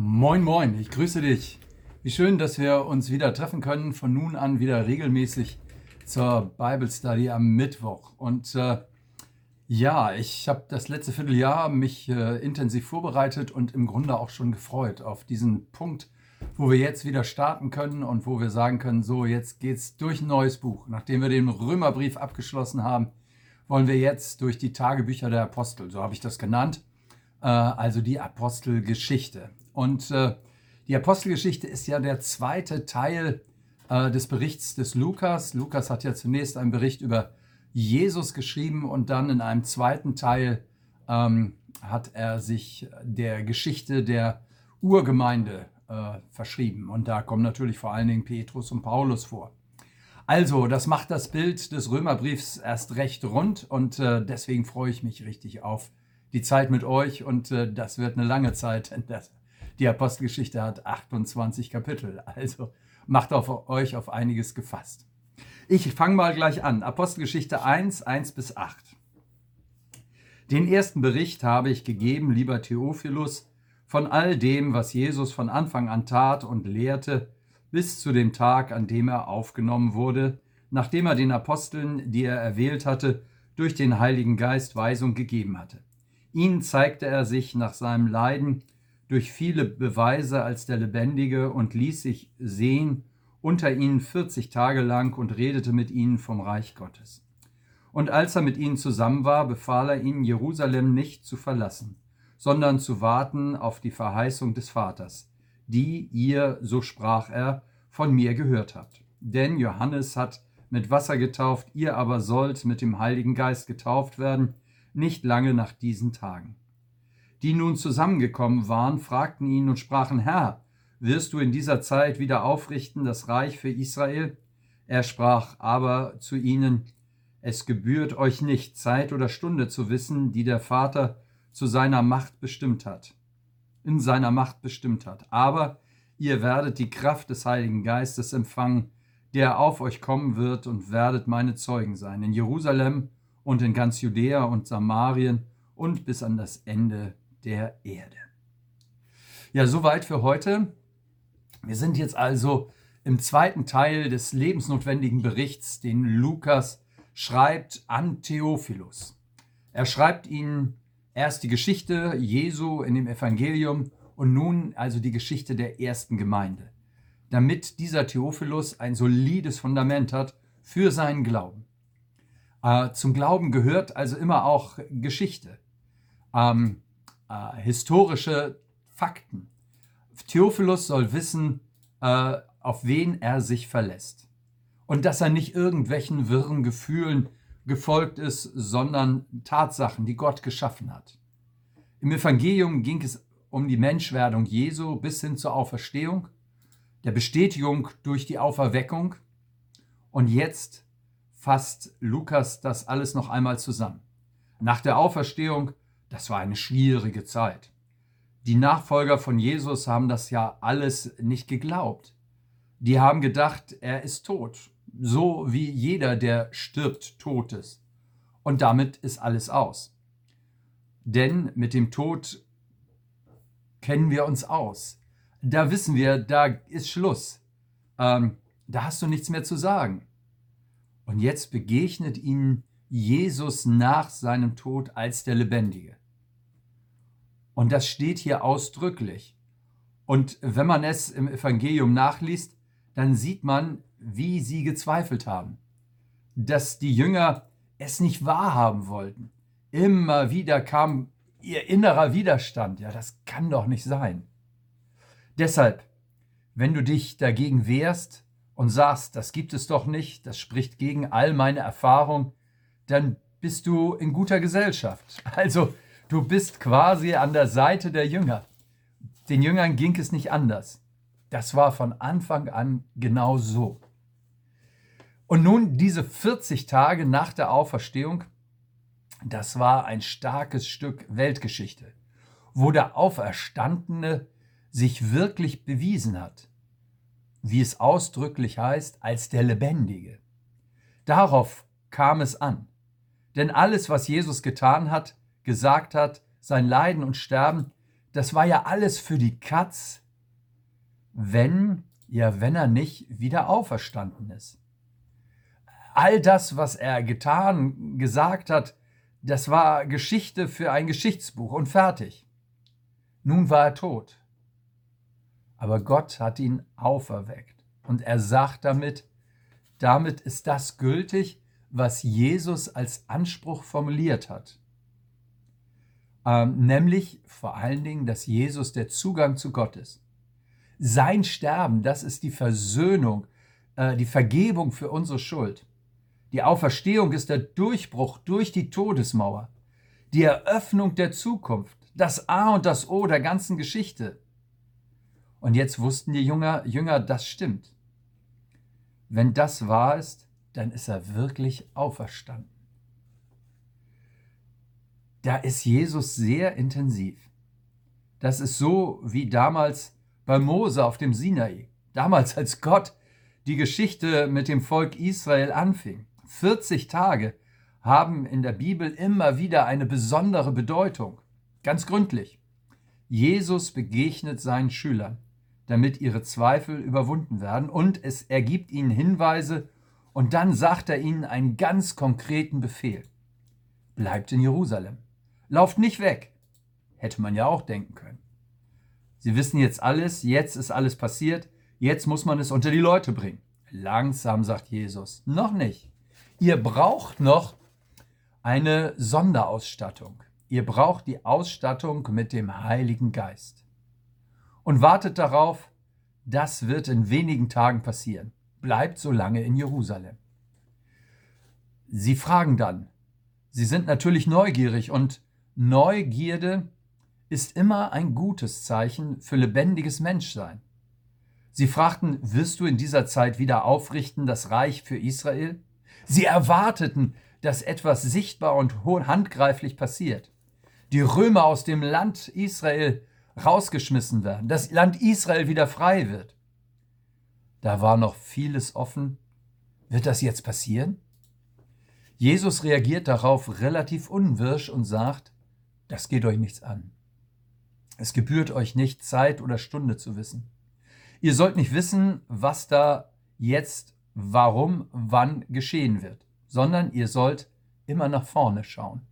Moin, moin, ich grüße dich. Wie schön, dass wir uns wieder treffen können, von nun an wieder regelmäßig zur Bible Study am Mittwoch. Und äh, ja, ich habe das letzte Vierteljahr mich äh, intensiv vorbereitet und im Grunde auch schon gefreut auf diesen Punkt, wo wir jetzt wieder starten können und wo wir sagen können, so, jetzt geht's durch ein neues Buch. Nachdem wir den Römerbrief abgeschlossen haben, wollen wir jetzt durch die Tagebücher der Apostel, so habe ich das genannt, äh, also die Apostelgeschichte. Und äh, die Apostelgeschichte ist ja der zweite Teil äh, des Berichts des Lukas. Lukas hat ja zunächst einen Bericht über Jesus geschrieben und dann in einem zweiten Teil ähm, hat er sich der Geschichte der Urgemeinde äh, verschrieben. Und da kommen natürlich vor allen Dingen Petrus und Paulus vor. Also, das macht das Bild des Römerbriefs erst recht rund und äh, deswegen freue ich mich richtig auf die Zeit mit euch und äh, das wird eine lange Zeit, denn das die Apostelgeschichte hat 28 Kapitel, also macht auf euch auf einiges gefasst. Ich fange mal gleich an. Apostelgeschichte 1, 1 bis 8. Den ersten Bericht habe ich gegeben, lieber Theophilus, von all dem, was Jesus von Anfang an tat und lehrte, bis zu dem Tag, an dem er aufgenommen wurde, nachdem er den Aposteln, die er erwählt hatte, durch den Heiligen Geist Weisung gegeben hatte. Ihnen zeigte er sich nach seinem Leiden durch viele Beweise als der Lebendige und ließ sich sehen unter ihnen 40 Tage lang und redete mit ihnen vom Reich Gottes. Und als er mit ihnen zusammen war, befahl er ihnen, Jerusalem nicht zu verlassen, sondern zu warten auf die Verheißung des Vaters, die ihr, so sprach er, von mir gehört habt. Denn Johannes hat mit Wasser getauft, ihr aber sollt mit dem Heiligen Geist getauft werden, nicht lange nach diesen Tagen die nun zusammengekommen waren, fragten ihn und sprachen, Herr, wirst du in dieser Zeit wieder aufrichten das Reich für Israel? Er sprach aber zu ihnen, es gebührt euch nicht, Zeit oder Stunde zu wissen, die der Vater zu seiner Macht bestimmt hat, in seiner Macht bestimmt hat. Aber ihr werdet die Kraft des Heiligen Geistes empfangen, der auf euch kommen wird und werdet meine Zeugen sein, in Jerusalem und in ganz Judäa und Samarien und bis an das Ende der Erde. Ja, soweit für heute. Wir sind jetzt also im zweiten Teil des lebensnotwendigen Berichts, den Lukas schreibt an Theophilus. Er schreibt ihnen erst die Geschichte Jesu in dem Evangelium und nun also die Geschichte der ersten Gemeinde, damit dieser Theophilus ein solides Fundament hat für seinen Glauben. Äh, zum Glauben gehört also immer auch Geschichte. Ähm, äh, historische Fakten. Theophilus soll wissen, äh, auf wen er sich verlässt. Und dass er nicht irgendwelchen wirren Gefühlen gefolgt ist, sondern Tatsachen, die Gott geschaffen hat. Im Evangelium ging es um die Menschwerdung Jesu bis hin zur Auferstehung, der Bestätigung durch die Auferweckung. Und jetzt fasst Lukas das alles noch einmal zusammen. Nach der Auferstehung das war eine schwierige Zeit. Die Nachfolger von Jesus haben das ja alles nicht geglaubt. Die haben gedacht, er ist tot, so wie jeder, der stirbt, tot ist. Und damit ist alles aus. Denn mit dem Tod kennen wir uns aus. Da wissen wir, da ist Schluss. Ähm, da hast du nichts mehr zu sagen. Und jetzt begegnet ihnen Jesus nach seinem Tod als der Lebendige. Und das steht hier ausdrücklich. Und wenn man es im Evangelium nachliest, dann sieht man, wie sie gezweifelt haben, dass die Jünger es nicht wahrhaben wollten. Immer wieder kam ihr innerer Widerstand. Ja, das kann doch nicht sein. Deshalb, wenn du dich dagegen wehrst und sagst, das gibt es doch nicht, das spricht gegen all meine Erfahrung, dann bist du in guter Gesellschaft. Also du bist quasi an der Seite der Jünger. Den Jüngern ging es nicht anders. Das war von Anfang an genau so. Und nun diese 40 Tage nach der Auferstehung, das war ein starkes Stück Weltgeschichte, wo der Auferstandene sich wirklich bewiesen hat, wie es ausdrücklich heißt, als der Lebendige. Darauf kam es an. Denn alles, was Jesus getan hat, gesagt hat, sein Leiden und Sterben, das war ja alles für die Katz, wenn, ja, wenn er nicht wieder auferstanden ist. All das, was er getan, gesagt hat, das war Geschichte für ein Geschichtsbuch und fertig. Nun war er tot. Aber Gott hat ihn auferweckt. Und er sagt damit, damit ist das gültig, was Jesus als Anspruch formuliert hat. Ähm, nämlich vor allen Dingen, dass Jesus der Zugang zu Gott ist. Sein Sterben, das ist die Versöhnung, äh, die Vergebung für unsere Schuld. Die Auferstehung ist der Durchbruch durch die Todesmauer, die Eröffnung der Zukunft, das A und das O der ganzen Geschichte. Und jetzt wussten die Jünger, Jünger, das stimmt. Wenn das wahr ist, dann ist er wirklich auferstanden. Da ist Jesus sehr intensiv. Das ist so wie damals bei Mose auf dem Sinai, damals als Gott die Geschichte mit dem Volk Israel anfing. 40 Tage haben in der Bibel immer wieder eine besondere Bedeutung. Ganz gründlich. Jesus begegnet seinen Schülern, damit ihre Zweifel überwunden werden und es ergibt ihnen Hinweise und dann sagt er ihnen einen ganz konkreten Befehl. Bleibt in Jerusalem. Lauft nicht weg. Hätte man ja auch denken können. Sie wissen jetzt alles, jetzt ist alles passiert, jetzt muss man es unter die Leute bringen. Langsam, sagt Jesus. Noch nicht. Ihr braucht noch eine Sonderausstattung. Ihr braucht die Ausstattung mit dem Heiligen Geist. Und wartet darauf, das wird in wenigen Tagen passieren. Bleibt so lange in Jerusalem. Sie fragen dann. Sie sind natürlich neugierig und Neugierde ist immer ein gutes Zeichen für lebendiges Menschsein. Sie fragten, wirst du in dieser Zeit wieder aufrichten das Reich für Israel? Sie erwarteten, dass etwas sichtbar und handgreiflich passiert. Die Römer aus dem Land Israel rausgeschmissen werden, das Land Israel wieder frei wird. Da war noch vieles offen. Wird das jetzt passieren? Jesus reagiert darauf relativ unwirsch und sagt, das geht euch nichts an. Es gebührt euch nicht, Zeit oder Stunde zu wissen. Ihr sollt nicht wissen, was da jetzt warum, wann geschehen wird, sondern ihr sollt immer nach vorne schauen.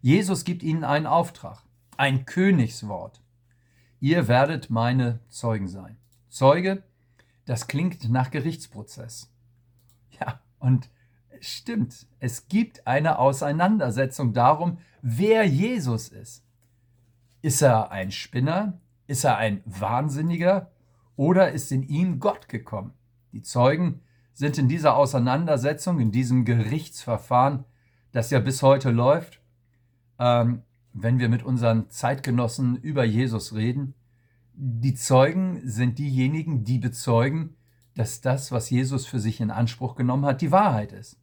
Jesus gibt ihnen einen Auftrag, ein Königswort. Ihr werdet meine Zeugen sein. Zeuge, das klingt nach Gerichtsprozess. Ja, und stimmt, es gibt eine Auseinandersetzung darum, wer Jesus ist. Ist er ein Spinner? Ist er ein Wahnsinniger? Oder ist in ihm Gott gekommen? Die Zeugen sind in dieser Auseinandersetzung, in diesem Gerichtsverfahren, das ja bis heute läuft, ähm, wenn wir mit unseren Zeitgenossen über Jesus reden, die Zeugen sind diejenigen, die bezeugen, dass das, was Jesus für sich in Anspruch genommen hat, die Wahrheit ist.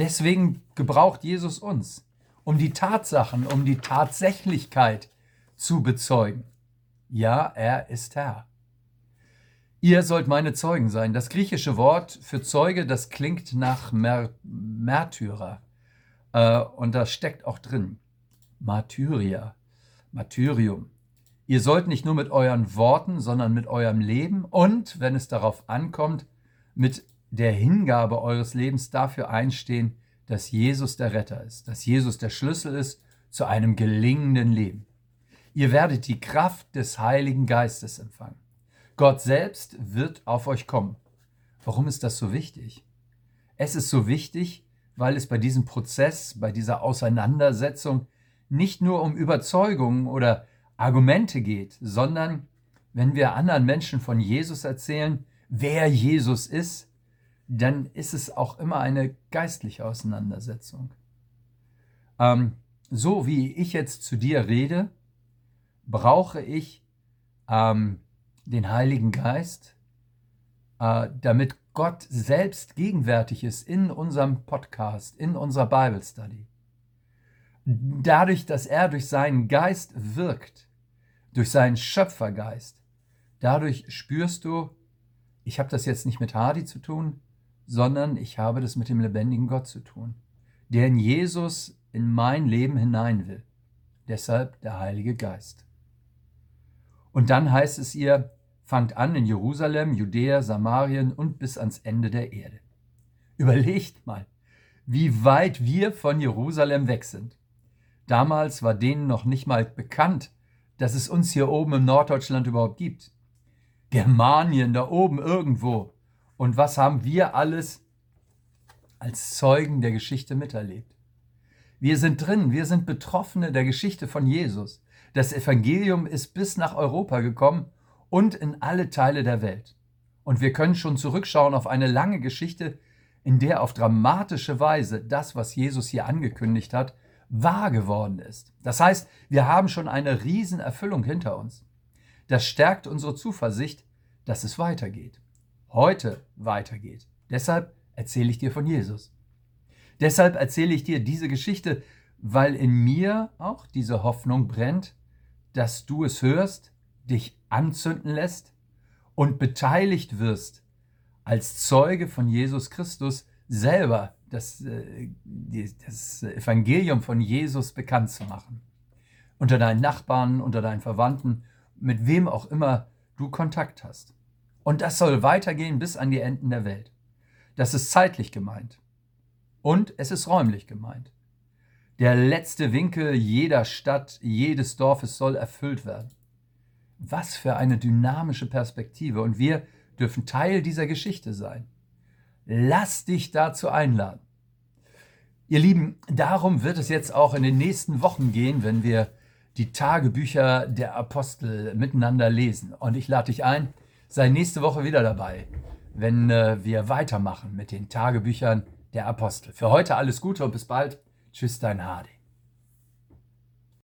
Deswegen gebraucht Jesus uns, um die Tatsachen, um die Tatsächlichkeit zu bezeugen. Ja, er ist Herr. Ihr sollt meine Zeugen sein. Das griechische Wort für Zeuge, das klingt nach Mär Märtyrer. Äh, und da steckt auch drin Martyria, Martyrium. Ihr sollt nicht nur mit euren Worten, sondern mit eurem Leben und, wenn es darauf ankommt, mit der Hingabe eures Lebens dafür einstehen, dass Jesus der Retter ist, dass Jesus der Schlüssel ist zu einem gelingenden Leben. Ihr werdet die Kraft des Heiligen Geistes empfangen. Gott selbst wird auf euch kommen. Warum ist das so wichtig? Es ist so wichtig, weil es bei diesem Prozess, bei dieser Auseinandersetzung nicht nur um Überzeugungen oder Argumente geht, sondern wenn wir anderen Menschen von Jesus erzählen, wer Jesus ist, dann ist es auch immer eine geistliche Auseinandersetzung. Ähm, so wie ich jetzt zu dir rede, brauche ich ähm, den Heiligen Geist, äh, damit Gott selbst gegenwärtig ist in unserem Podcast, in unserer Bible Study. Dadurch, dass er durch seinen Geist wirkt, durch seinen Schöpfergeist, dadurch spürst du, ich habe das jetzt nicht mit Hardy zu tun, sondern ich habe das mit dem lebendigen Gott zu tun, der in Jesus in mein Leben hinein will. Deshalb der Heilige Geist. Und dann heißt es ihr, fangt an in Jerusalem, Judäa, Samarien und bis ans Ende der Erde. Überlegt mal, wie weit wir von Jerusalem weg sind. Damals war denen noch nicht mal bekannt, dass es uns hier oben im Norddeutschland überhaupt gibt. Germanien da oben irgendwo. Und was haben wir alles als Zeugen der Geschichte miterlebt? Wir sind drin, wir sind Betroffene der Geschichte von Jesus. Das Evangelium ist bis nach Europa gekommen und in alle Teile der Welt. Und wir können schon zurückschauen auf eine lange Geschichte, in der auf dramatische Weise das, was Jesus hier angekündigt hat, wahr geworden ist. Das heißt, wir haben schon eine Riesenerfüllung hinter uns. Das stärkt unsere Zuversicht, dass es weitergeht. Heute weitergeht. Deshalb erzähle ich dir von Jesus. Deshalb erzähle ich dir diese Geschichte, weil in mir auch diese Hoffnung brennt, dass du es hörst, dich anzünden lässt und beteiligt wirst, als Zeuge von Jesus Christus selber das, äh, das Evangelium von Jesus bekannt zu machen. Unter deinen Nachbarn, unter deinen Verwandten, mit wem auch immer du Kontakt hast. Und das soll weitergehen bis an die Enden der Welt. Das ist zeitlich gemeint. Und es ist räumlich gemeint. Der letzte Winkel jeder Stadt, jedes Dorfes soll erfüllt werden. Was für eine dynamische Perspektive. Und wir dürfen Teil dieser Geschichte sein. Lass dich dazu einladen. Ihr Lieben, darum wird es jetzt auch in den nächsten Wochen gehen, wenn wir die Tagebücher der Apostel miteinander lesen. Und ich lade dich ein, sei nächste Woche wieder dabei, wenn äh, wir weitermachen mit den Tagebüchern der Apostel. Für heute alles Gute und bis bald. Tschüss, dein Hardy.